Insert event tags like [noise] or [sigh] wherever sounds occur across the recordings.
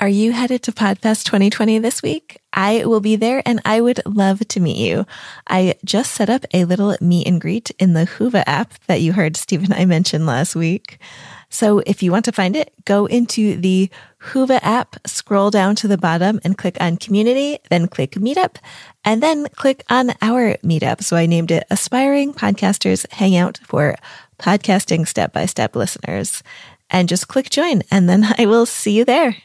Are you headed to PodFest 2020 this week? I will be there and I would love to meet you. I just set up a little meet and greet in the Whova app that you heard Steve and I mention last week. So if you want to find it, go into the Whova app, scroll down to the bottom and click on community, then click meetup, and then click on our meetup. So I named it Aspiring Podcasters Hangout for Podcasting Step by Step listeners. And just click join, and then [laughs] I will see you there.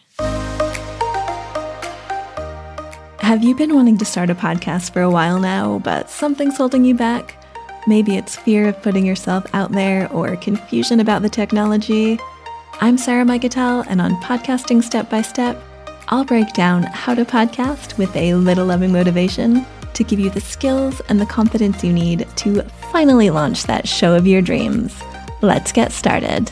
Have you been wanting to start a podcast for a while now, but something's holding you back? Maybe it's fear of putting yourself out there or confusion about the technology. I'm Sarah Mikutel, and on Podcasting Step by Step, I'll break down how to podcast with a little loving motivation to give you the skills and the confidence you need to finally launch that show of your dreams. Let's get started.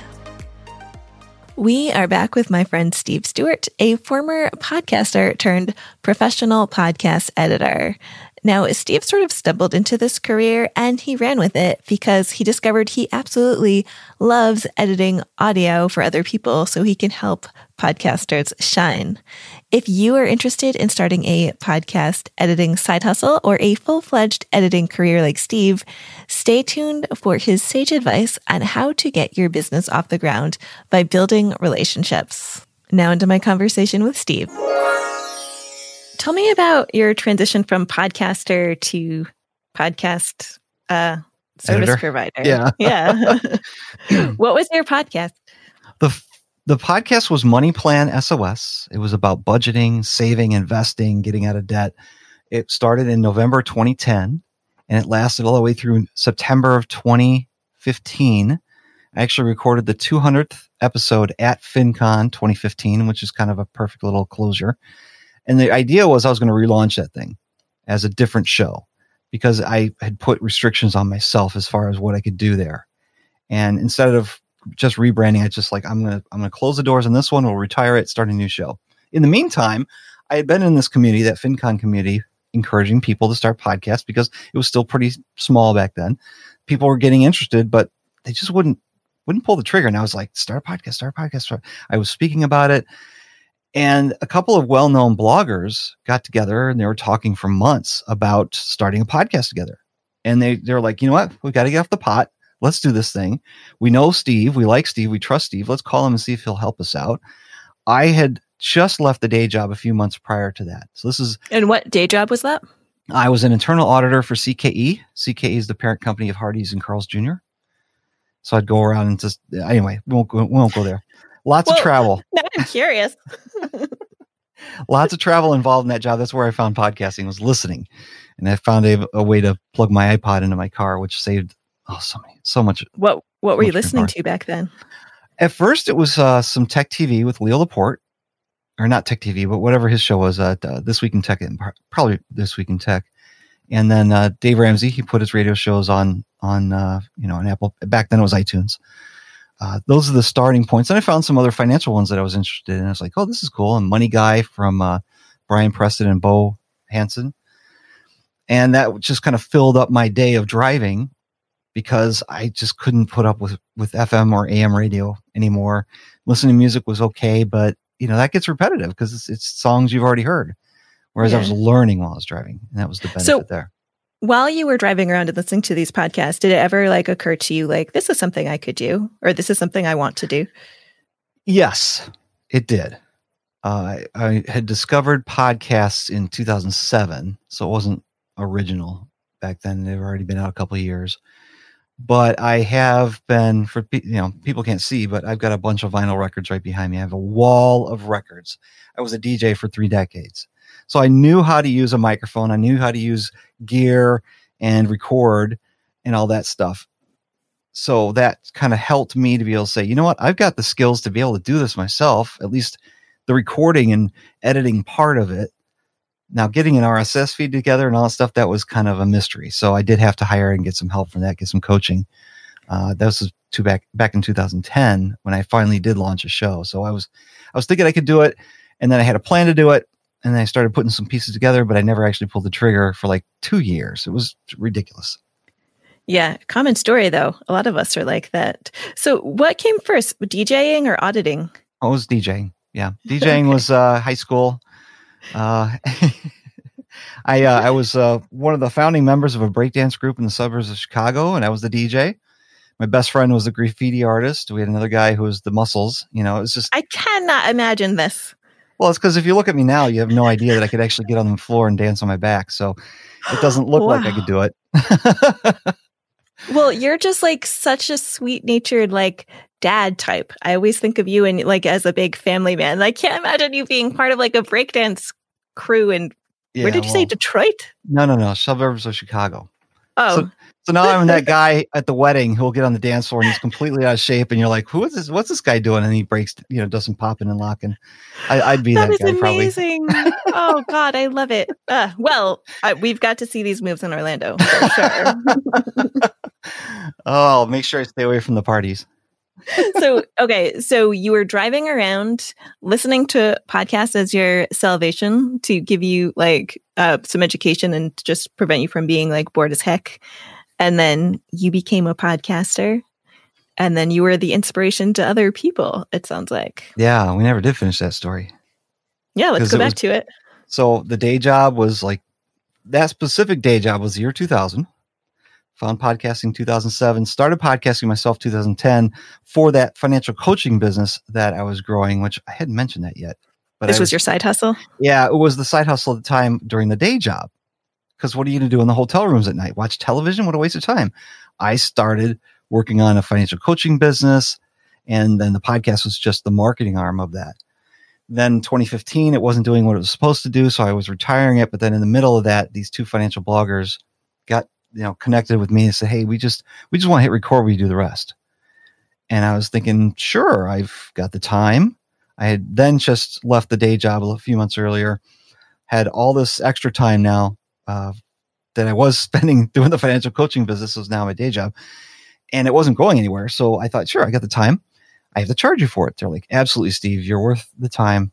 We are back with my friend Steve Stewart, a former podcaster turned professional podcast editor. Now, Steve sort of stumbled into this career and he ran with it because he discovered he absolutely loves editing audio for other people so he can help podcasters shine. If you are interested in starting a podcast editing side hustle or a full fledged editing career like Steve, stay tuned for his sage advice on how to get your business off the ground by building relationships. Now, into my conversation with Steve. Tell me about your transition from podcaster to podcast uh, service Editor? provider. Yeah. Yeah. [laughs] [laughs] what was your podcast? the The podcast was Money Plan SOS. It was about budgeting, saving, investing, getting out of debt. It started in November 2010 and it lasted all the way through September of 2015. I actually recorded the 200th episode at FinCon 2015, which is kind of a perfect little closure. And the idea was I was going to relaunch that thing as a different show because I had put restrictions on myself as far as what I could do there. And instead of just rebranding, I just like I'm gonna I'm gonna close the doors on this one. We'll retire it, start a new show. In the meantime, I had been in this community, that FinCon community, encouraging people to start podcasts because it was still pretty small back then. People were getting interested, but they just wouldn't wouldn't pull the trigger. And I was like, start a podcast, start a podcast. Start. I was speaking about it. And a couple of well known bloggers got together and they were talking for months about starting a podcast together. And they, they're like, you know what? We've got to get off the pot. Let's do this thing. We know Steve. We like Steve. We trust Steve. Let's call him and see if he'll help us out. I had just left the day job a few months prior to that. So this is, And what day job was that? I was an internal auditor for CKE. CKE is the parent company of Hardee's and Carl's Jr. So I'd go around and just, anyway, we won't go, we won't go there. Lots Well- of travel. [laughs] Now I'm curious. [laughs] lots of travel involved in that job. That's where I found podcasting was listening, and I found a, a way to plug my iPod into my car, which saved oh so many so much. What what were you listening to back then? At first, it was uh, some tech TV with Leo Laporte, or not tech TV, but whatever his show was. Uh, uh, this week in tech, and probably this week in tech. And then uh, Dave Ramsey, he put his radio shows on on uh, you know on Apple. Back then, it was iTunes. Uh, those are the starting points. And I found some other financial ones that I was interested in. I was like, oh, this is cool. And Money Guy from uh, Brian Preston and Bo Hanson. And that just kind of filled up my day of driving because I just couldn't put up with, with FM or AM radio anymore. Listening to music was okay, but you know, that gets repetitive because it's, it's songs you've already heard. Whereas I was learning while I was driving. And that was the benefit So- there. While you were driving around and listening to these podcasts, did it ever like occur to you like this is something I could do or this is something I want to do? Yes, it did. Uh, I, I had discovered podcasts in 2007, so it wasn't original back then. They've already been out a couple of years. But I have been for you know people can't see, but I've got a bunch of vinyl records right behind me. I have a wall of records. I was a DJ for three decades, so I knew how to use a microphone. I knew how to use gear and record and all that stuff so that kind of helped me to be able to say, you know what, I've got the skills to be able to do this myself, at least the recording and editing part of it. Now, getting an RSS feed together and all that stuff, that was kind of a mystery. So I did have to hire and get some help from that, get some coaching. Uh, that was two back back in 2010 when I finally did launch a show. So I was I was thinking I could do it, and then I had a plan to do it, and then I started putting some pieces together, but I never actually pulled the trigger for like two years. It was ridiculous. Yeah, common story though. A lot of us are like that. So, what came first, DJing or auditing? I was DJing. Yeah, [laughs] DJing was uh, high school. Uh, [laughs] I uh, I was uh, one of the founding members of a breakdance group in the suburbs of Chicago, and I was the DJ. My best friend was the graffiti artist. We had another guy who was the muscles. You know, it was just I cannot imagine this. well, it's because if you look at me now, you have no idea that I could actually get on the floor and dance on my back. So it doesn't look like I could do it. [laughs] Well, you're just like such a sweet natured like dad type. I always think of you and like as a big family man. I can't imagine you being part of like a breakdance crew and Yeah, where did you say Detroit? No, no, no. Suburbs of Chicago. Oh, So now I'm that [laughs] guy at the wedding who will get on the dance floor and he's completely out of shape, and you're like, "Who is this? What's this guy doing?" And he breaks, you know, does some popping and locking. I, I'd be that, that is guy probably. amazing. [laughs] oh God, I love it. Uh, well, I, we've got to see these moves in Orlando for sure. [laughs] Oh, I'll make sure I stay away from the parties. [laughs] so okay so you were driving around listening to podcasts as your salvation to give you like uh, some education and just prevent you from being like bored as heck and then you became a podcaster and then you were the inspiration to other people it sounds like Yeah, we never did finish that story. yeah let's go back was- to it So the day job was like that specific day job was the year 2000. Found podcasting 2007. Started podcasting myself 2010 for that financial coaching business that I was growing, which I hadn't mentioned that yet. But this I was your side hustle Yeah, it was the side hustle at the time during the day job. Because what are you going to do in the hotel rooms at night? Watch television? What a waste of time. I started working on a financial coaching business, and then the podcast was just the marketing arm of that. Then 2015, it wasn't doing what it was supposed to do, so I was retiring it. But then in the middle of that, these two financial bloggers got you know connected with me and said, "Hey, we just we just want to hit record. We do the rest." And I was thinking, sure, I've got the time. I had then just left the day job a few months earlier, had all this extra time now uh, that I was [laughs] spending doing the financial coaching business was now my day job, and it wasn't going anywhere. So I thought, sure, I got the time. I have to charge you for it. They're like, absolutely, Steve, you're worth the time.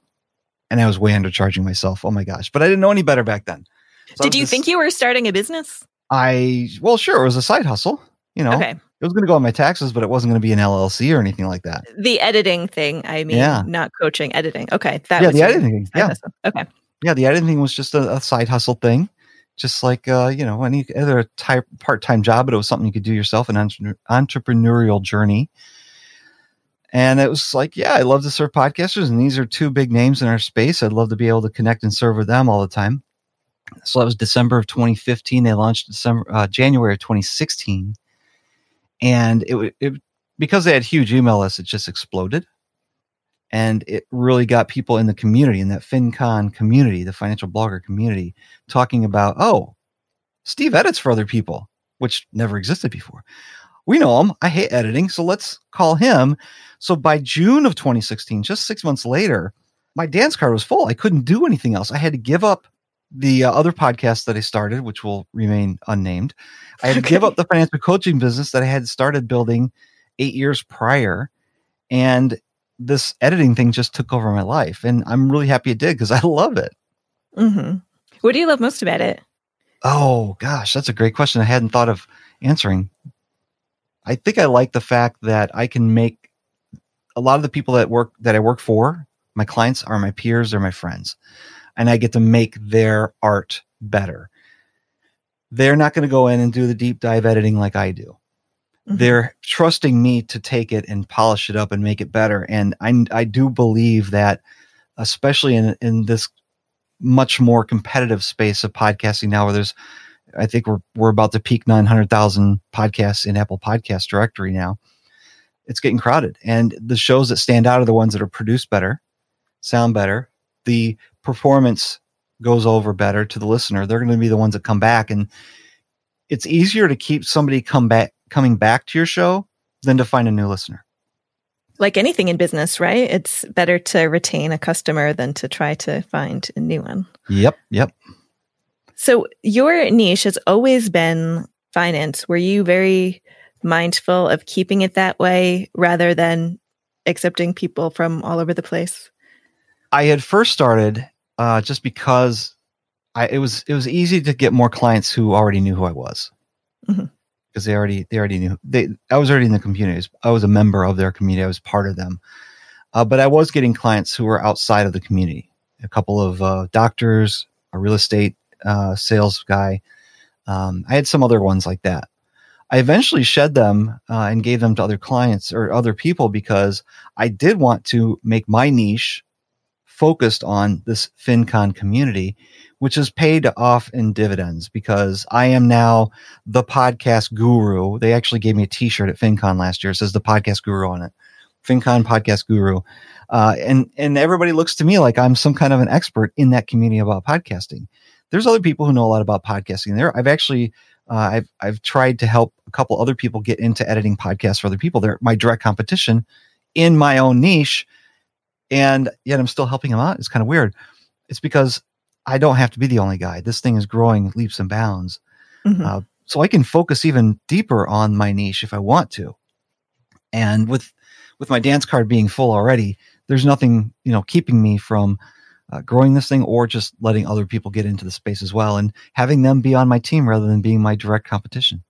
And I was way undercharging myself. Oh my gosh! But I didn't know any better back then. So did you just- think you were starting a business I well, sure, it was a side hustle. You know, okay it was going to go on my taxes, but it wasn't going to be an LLC or anything like that. the editing thing i mean Yeah. not coaching editing okay that yeah, was the editing. Yeah, hustle. okay yeah, the editing was just a, a side hustle thing, just like uh, you know any other type part time job. But it was something you could do yourself, an entre- entrepreneurial journey. And it was like, yeah, I love to serve podcasters, and these are two big names in our space. I'd love to be able to connect and serve with them all the time. So that was December of 2015. They launched December, uh, January of 2016, and it, it because they had huge email lists, it just exploded and it really got people in the community in that FinCon community, the financial blogger community, talking about, oh, Steve edits for other people, which never existed before. We know him. I hate editing, so let's call him. So by June of 2016, just six months later, my dance card was full. I couldn't do anything else. I had to give up the uh, other podcast that I started, which will remain unnamed. I had to give up the financial coaching business that I had started building eight years prior. And this editing thing just took over my life. And I'm really happy it did because [laughs] I love it. hmm what do you love most about it Oh, gosh, that's a great question. I hadn't thought of answering. I think I like the fact that I can make a lot of the people that work that I work for, my clients are my peers, they're my friends. And I get to make their art better. They're not going to go in and do the deep dive editing like I do. Mhm. they're trusting me to take it and polish it up and make it better. And I, I do believe that, especially in, in this much more competitive space of podcasting now, where there's, I think we're, we're about to peak 900,000 podcasts in Apple podcast directory now. It's getting crowded and the shows that stand out are the ones that are produced better, sound better. The performance goes over better to the listener. They're going to be the ones that come back and it's easier to keep somebody come back coming back to your show than to find a new listener. like anything in business, right? It's better to retain a customer than to try to find a new one. Yep, yep. So, your niche has always been finance. Were you very mindful of keeping it that way rather than accepting people from all over the place? I had first started uh, just because I it was it was easy to get more clients who already knew who I was because they already they already knew they I was already in the community. I was a member of their community. I was part of them. Uh, but I was getting clients who were outside of the community. A couple of uh, doctors, a real estate uh, sales guy. Um, I had some other ones like that. I eventually shed them uh, and gave them to other clients or other people because I did want to make my niche focused on this FinCon community, which has paid off in dividends because I am now the podcast guru. They actually gave me a T-shirt at FinCon last year. It says the podcast guru on it. FinCon podcast guru, uh, and and everybody looks to me like I'm some kind of an expert in that community about podcasting. There's other people who know a lot about podcasting. There, I've actually uh, I've I've tried to help a couple other people get into editing podcasts for other people. They're my direct competition in my own niche, and yet I'm still helping them out. It's kind of weird. It's because I don't have to be the only guy. This thing is growing leaps and bounds, mm-hmm. uh, so I can focus even deeper on my niche if I want to. And with with my dance card being full already, there's nothing you know keeping me from uh, growing this thing or just letting other people get into the space as well and having them be on my team rather than being my direct competition.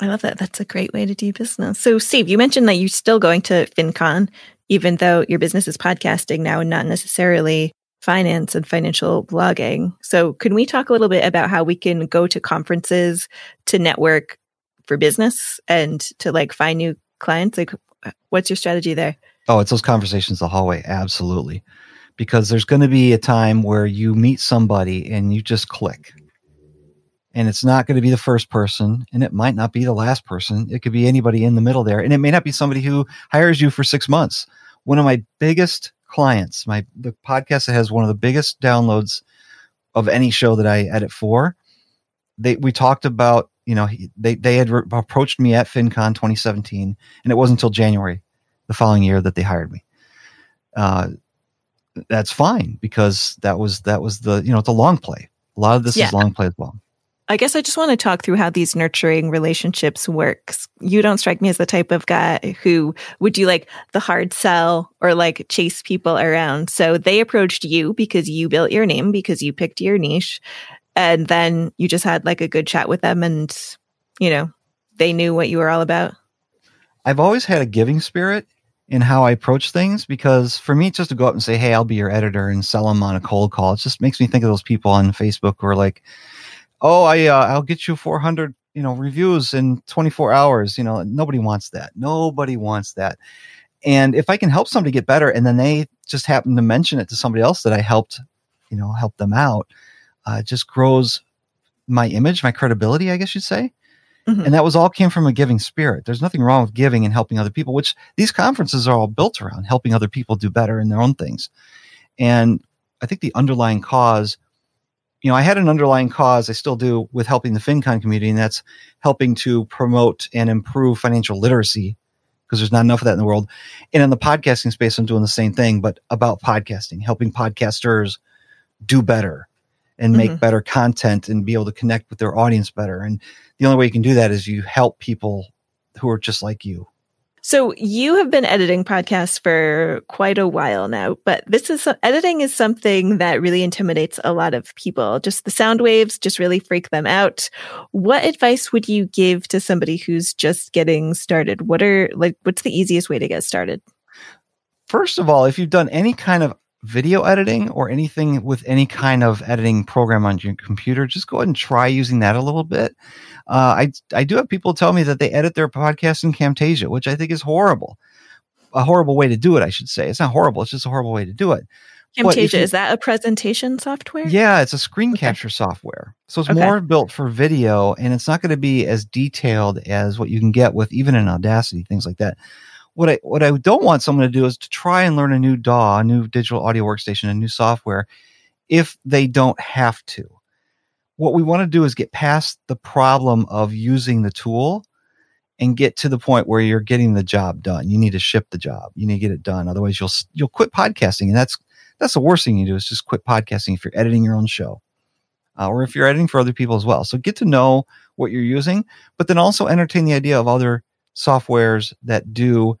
I love that. That's a great way to do business. So, Steve, you mentioned that you're still going to FinCon, even though your business is podcasting now and not necessarily finance and financial blogging. So, can we talk a little bit about how we can go to conferences to network for business and to like find new clients? Like, what's your strategy there? Oh, it's those conversations the hallway. Absolutely. Because there's going to be a time where you meet somebody and you just click. And it's not going to be the first person and it might not be the last person. It could be anybody in the middle there. And it may not be somebody who hires you for six months. One of my biggest clients, my the podcast that has one of the biggest downloads of any show that I edit for, they we talked about you know, they, they had re- approached me at FinCon 2017, and it wasn't until January the following year that they hired me. Uh, that's fine because that was that was the you know it's a long play. A lot of this yeah. is long play as well. I guess I just want to talk through how these nurturing relationships works. You don't strike me as the type of guy who would do like the hard sell or like chase people around. So they approached you because you built your name because you picked your niche and then you just had like a good chat with them and you know they knew what you were all about i've always had a giving spirit in how i approach things because for me just to go up and say hey i'll be your editor and sell them on a cold call it just makes me think of those people on facebook who are like oh i uh, i'll get you 400 you know reviews in 24 hours you know nobody wants that nobody wants that and if i can help somebody get better and then they just happen to mention it to somebody else that i helped you know help them out uh, just grows my image, my credibility, I guess you'd say. Mm-hmm. And that was all came from a giving spirit. There's nothing wrong with giving and helping other people, which these conferences are all built around helping other people do better in their own things. And I think the underlying cause, you know, I had an underlying cause, I still do, with helping the FinCon community, and that's helping to promote and improve financial literacy because there's not enough of that in the world. And in the podcasting space, I'm doing the same thing, but about podcasting, helping podcasters do better, and make mm-hmm. better content and be able to connect with their audience better. And the only way you can do that is you help people who are just like you. So you have been editing podcasts for quite a while now, but this is editing is something that really intimidates a lot of people. Just the sound waves just really freak them out. What advice would you give to somebody who's just getting started? What are like what's the easiest way to get started? First of all, if you've done any kind of video editing or anything with any kind of editing program on your computer, just go ahead and try using that a little bit. Uh, I I do have people tell me that they edit their podcast in Camtasia, which I think is horrible. A horrible way to do it, I should say. It's not horrible; it's just a horrible way to do it. Camtasia you, is that a presentation software? Yeah, it's a screen okay. capture software. So it's okay. more built for video, and it's not going to be as detailed as what you can get with even in Audacity, things like that what I what I don't want someone to do is to try and learn a new DAW, a new digital audio workstation, a new software, if they don't have to. What we want to do is get past the problem of using the tool and get to the point where you're getting the job done. You need to ship the job. You need to get it done. Otherwise, you'll you'll quit podcasting, and that's that's the worst thing you do is just quit podcasting if you're editing your own show, uh, or if you're editing for other people as well. So get to know what you're using, but then also entertain the idea of other softwares that do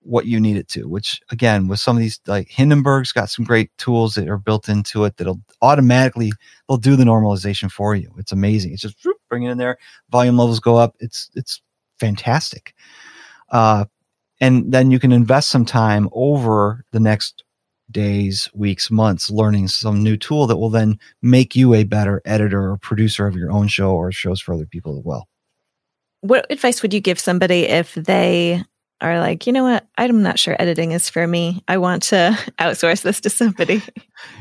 what you need it to, which again, with some of these, like Hindenburg's got some great tools that are built into it that'll automatically, they'll do the normalization for you. It's amazing. It's just bring it in there. Volume levels go up. It's, it's fantastic. Uh, And then you can invest some time over the next days, weeks, months learning some new tool that will then make you a better editor or producer of your own show or shows for other people as well. What advice would you give somebody if they are like, you know what, I'm not sure editing is for me. I want to [laughs] outsource this to somebody. [laughs]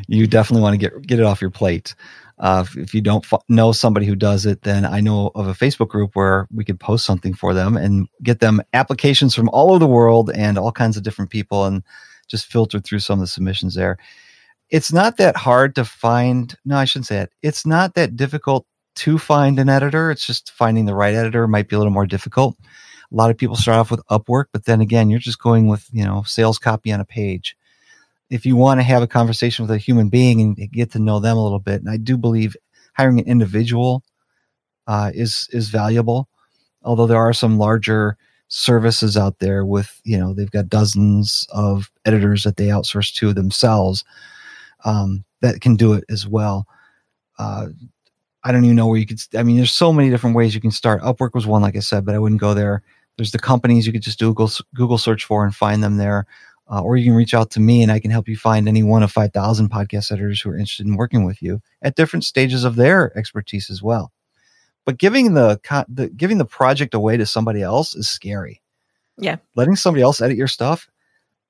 You definitely want to get get it off your plate. Uh, if, you don't know somebody who does it, then I know of a Facebook group where we could post something for them and get them applications from all over the world and all kinds of different people and just filter through some of the submissions there. It's not that hard to find. No, I shouldn't say it. It's not that difficult to find an editor. It's just finding the right editor might be a little more difficult. A lot of people start off with Upwork, but then again, you're just going with, you know, sales copy on a page if you want to have a conversation with a human being and get to know them a little bit, and I do believe hiring an individual uh, is is valuable. Although there are some larger services out there with you know they've got dozens of editors that they outsource to themselves um, that can do it as well. Uh, I don't even know where you could. I mean, there's so many different ways you can start. Upwork was one, like I said, but I wouldn't go there. There's the companies you could just Google Google search for and find them there uh, or you can reach out to me and I can help you find any one of 5,000 podcast editors who are interested in working with you at different stages of their expertise as well. But giving the, the giving the project away to somebody else is scary. Yeah. Letting somebody else edit your stuff,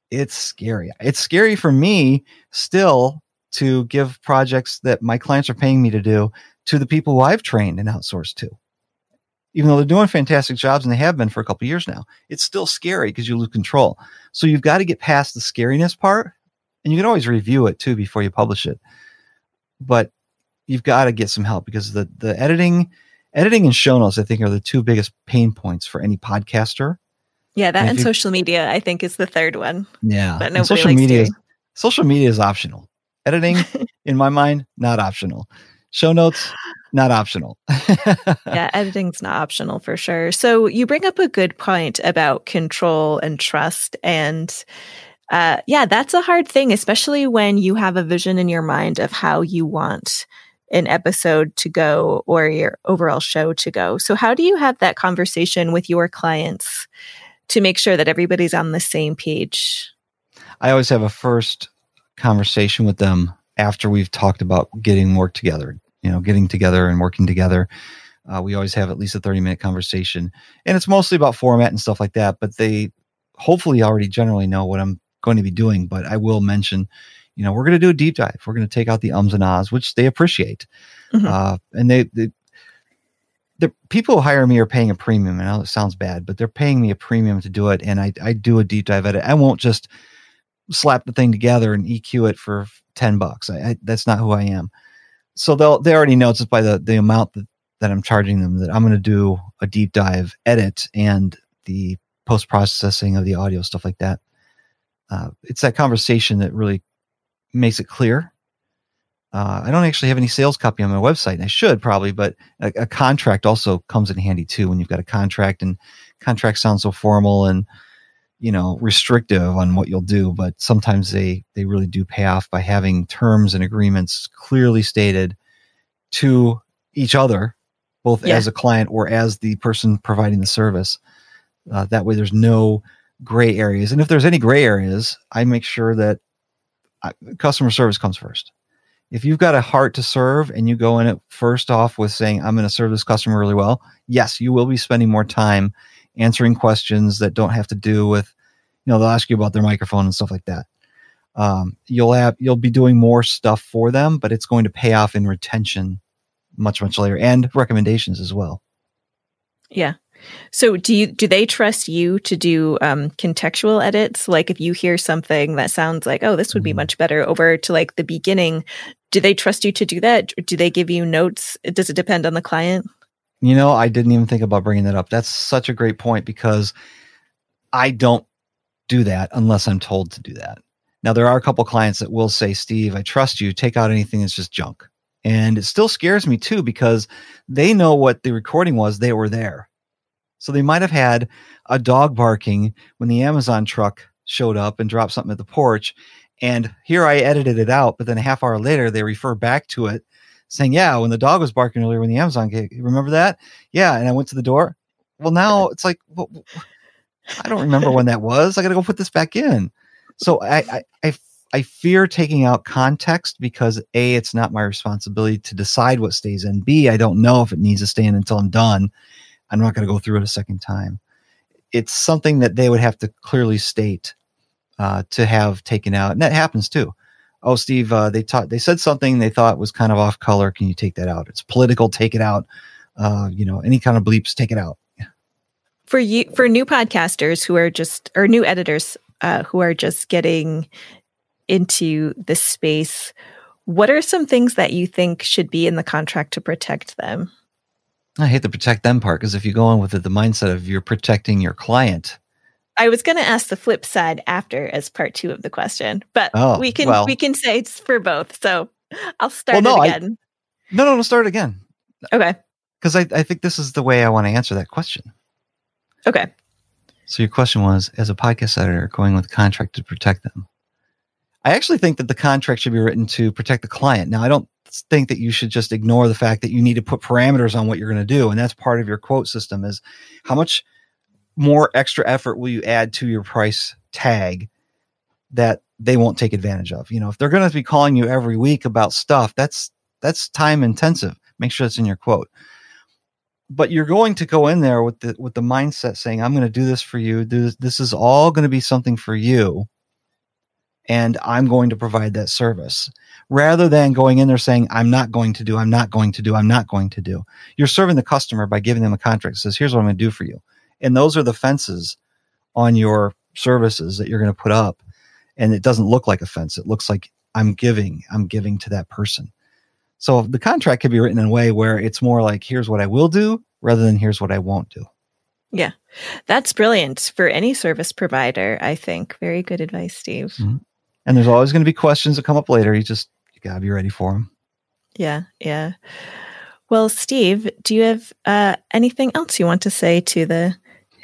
it's scary. It's scary for me still to give projects that my clients are paying me to do to the people who I've trained and outsourced to even though they're doing fantastic jobs and they have been for a couple years now, it's still scary because you lose control. So you've got to get past the scariness part, and you can always review it too before you publish it. But you've got to get some help because the the editing, editing and show notes, I think, are the two biggest pain points for any podcaster. Yeah, that and, and you, social media, I think, is the third one. Yeah, but social media, is, social media is optional. Editing, [laughs] in my mind, not optional. Show notes, not optional. [laughs] yeah, editing's not optional for sure. So you bring up a good point about control and trust and uh, yeah, that's a hard thing, especially when you have a vision in your mind of how you want an episode to go or your overall show to go. So, how do you have that conversation with your clients to make sure that everybody's on the same page? I always have a first conversation with them after we've talked about getting work together, you know, getting together and working together. Uh, we always have at least a 30 minute conversation and it's mostly about format and stuff like that, but they hopefully already generally know what I'm going to be doing. But I will mention, you know, we're going to do a deep dive. We're going to take out the ums and ahs, which they appreciate. Mm-hmm. Uh, and they, they, the people who hire me are paying a premium. I know it sounds bad, but they're paying me a premium to do it. And I, I do a deep dive at it. I won't just slap the thing together and EQ it for 10 bucks. I, I, that's not who I am so they'll they already know just by the the amount that, that I'm charging them that I'm going to do a deep dive edit and the post processing of the audio stuff like that. Uh, it's that conversation that really makes it clear. Uh, I don't actually have any sales copy on my website, and I should probably, but a, a, contract also comes in handy too when you've got a contract, and contracts sound so formal and you know restrictive on what you'll do but sometimes they they really do pay off by having terms and agreements clearly stated to each other both yeah. as a client or as the person providing the service uh, that way there's no gray areas and if there's any gray areas i make sure that I, customer service comes first if you've got a heart to serve and you go in it first off with saying i'm going to serve this customer really well yes you will be spending more time answering questions that don't have to do with, you know, they'll ask you about their microphone and stuff like that. Um, you'll have you'll be doing more stuff for them, but it's going to pay off in retention much much later and recommendations as well. Yeah. So do you do they trust you to do um, contextual edits? Like if you hear something that sounds like, oh, this would be mm-hmm. much better over to like the beginning, do they trust you to do that? Do they give you notes? Does it depend on the client? You know, I didn't even think about bringing that up. That's such a great point because I don't do that unless I'm told to do that. Now, there are a couple clients that will say, Steve, I trust you. Take out anything that's just junk. And it still scares me too because they know what the recording was. They were there. So they might have had a dog barking when the Amazon truck showed up and dropped something at the porch. And here I edited it out, but then a half hour later, they refer back to it saying, "Yeah, when the dog was barking earlier when the Amazon came, remember that? Yeah." And I went to the door. Well, now it's like, well, I don't remember when that was. I got to go put this back in. So I, I, I, I fear taking out context because A, it's not my responsibility to decide what stays in. B, I don't know if it needs to stay in until I'm done. I'm not going to go through it a second time. It's something that they would have to clearly state uh, to have taken out. And that happens too. Oh, Steve, uh, they taught, they said something they thought was kind of off color. Can you take that out? It's political. Take it out. Uh, you know, any kind of bleeps, take it out for you for new podcasters who are just or new editors uh, who are just getting into this space what are some things that you think should be in the contract to protect them i hate the protect them part because if you go in with it, the mindset of you're protecting your client i was going to ask the flip side after as part two of the question but oh, we can well, we can say it's for both so i'll start well, no, it again I, no no no start again okay because I, I think this is the way i want to answer that question Okay. So your question was, as a podcast editor, going with contract to protect them. I actually think that the contract should be written to protect the client. Now, I don't think that you should just ignore the fact that you need to put parameters on what you're going to do, and that's part of your quote system. Is how much more extra effort will you add to your price tag that they won't take advantage of? You know, if they're going to be calling you every week about stuff, that's that's time intensive. Make sure it's in your quote. But you're going to go in there with the with the mindset saying i'm going to do this for you. This, this is all going to be something for you and i'm going to provide that service. Rather than going in there saying i'm not going to do i'm not going to do i'm not going to do. You're serving the customer by giving them a contract that says here's what i'm going to do for you and those are the fences on your services that you're going to put up and it doesn't look like a fence it looks like i'm giving i'm giving to that person so the contract could be written in a way where it's more like, here's what I will do rather than here's what I won't do. Yeah. That's brilliant for any service provider, I think. Very good advice, Steve. Mm-hmm. And there's always going to be questions that come up later. You just, you got to be ready for them. Yeah. Yeah. Well, Steve, do you have uh, anything else you want to say to the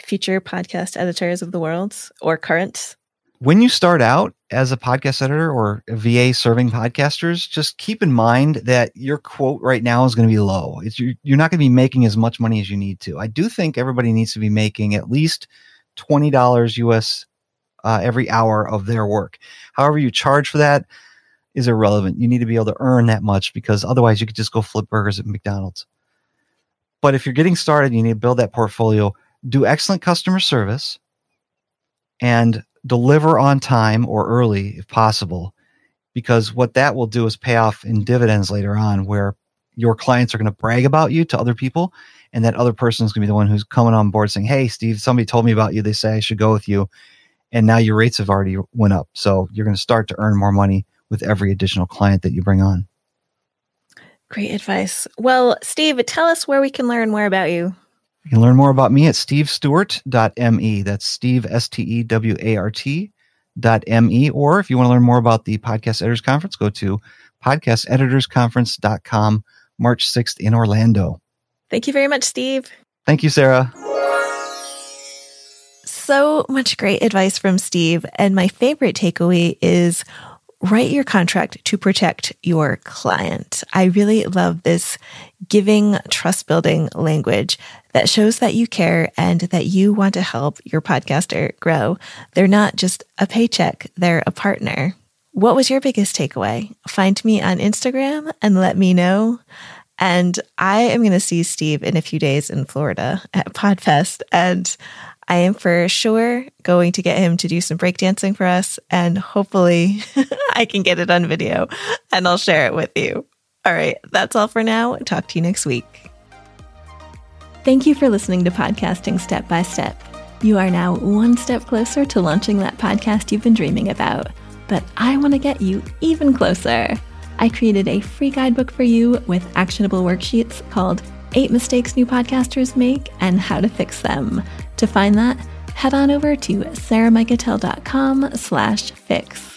future podcast editors of the world or current? when you start out as a podcast editor or VA serving podcasters, just keep in mind that your quote right now is going to be low. It's you're, you're not going to be making as much money as you need to. I do think everybody needs to be making at least twenty dollars US uh, every hour of their work. However, you charge for that is irrelevant. You need to be able to earn that much because otherwise, you could just go flip burgers at McDonald's. But if you're getting started, you need to build that portfolio. Do excellent customer service and deliver on time or early if possible, because what that will do is pay off in dividends later on where your clients are going to brag about you to other people. And that other person is going to be the one who's coming on board saying, Hey, Steve, somebody told me about you. They say I should go with you. And now your rates have already went up. So you're going to start to earn more money with every additional client that you bring on. Great advice. Well, Steve, tell us where we can learn more about you. You can learn more about me at stevestewart.me. That's Steve, S T E W A R T dot me. Or if you want to learn more about the Podcast Editors Conference, go to podcasteditorsconference.com, March 6th in Orlando. Thank you very much, Steve. Thank you, Sarah. So much great advice from Steve. And my favorite takeaway is write your contract to protect your client. I really love this giving trust building language that shows that you care and that you want to help your podcaster grow. They're not just a paycheck, they're a partner. What was your biggest takeaway? Find me on Instagram and let me know. And I am going to see Steve in a few days in Florida at Podfest. And I am for sure going to get him to do some breakdancing for us. And hopefully [laughs] I can get it on video and I'll share it with you. All right, that's all for now. Talk to you next week. Thank you for listening to Podcasting Step by Step. You are now one step closer to launching that podcast you've been dreaming about. But I want to get you even closer. I created a free guidebook for you with actionable worksheets called Eight Mistakes New Podcasters Make and How to Fix Them. To find that, head on over to sarahmikutel.com slash fix.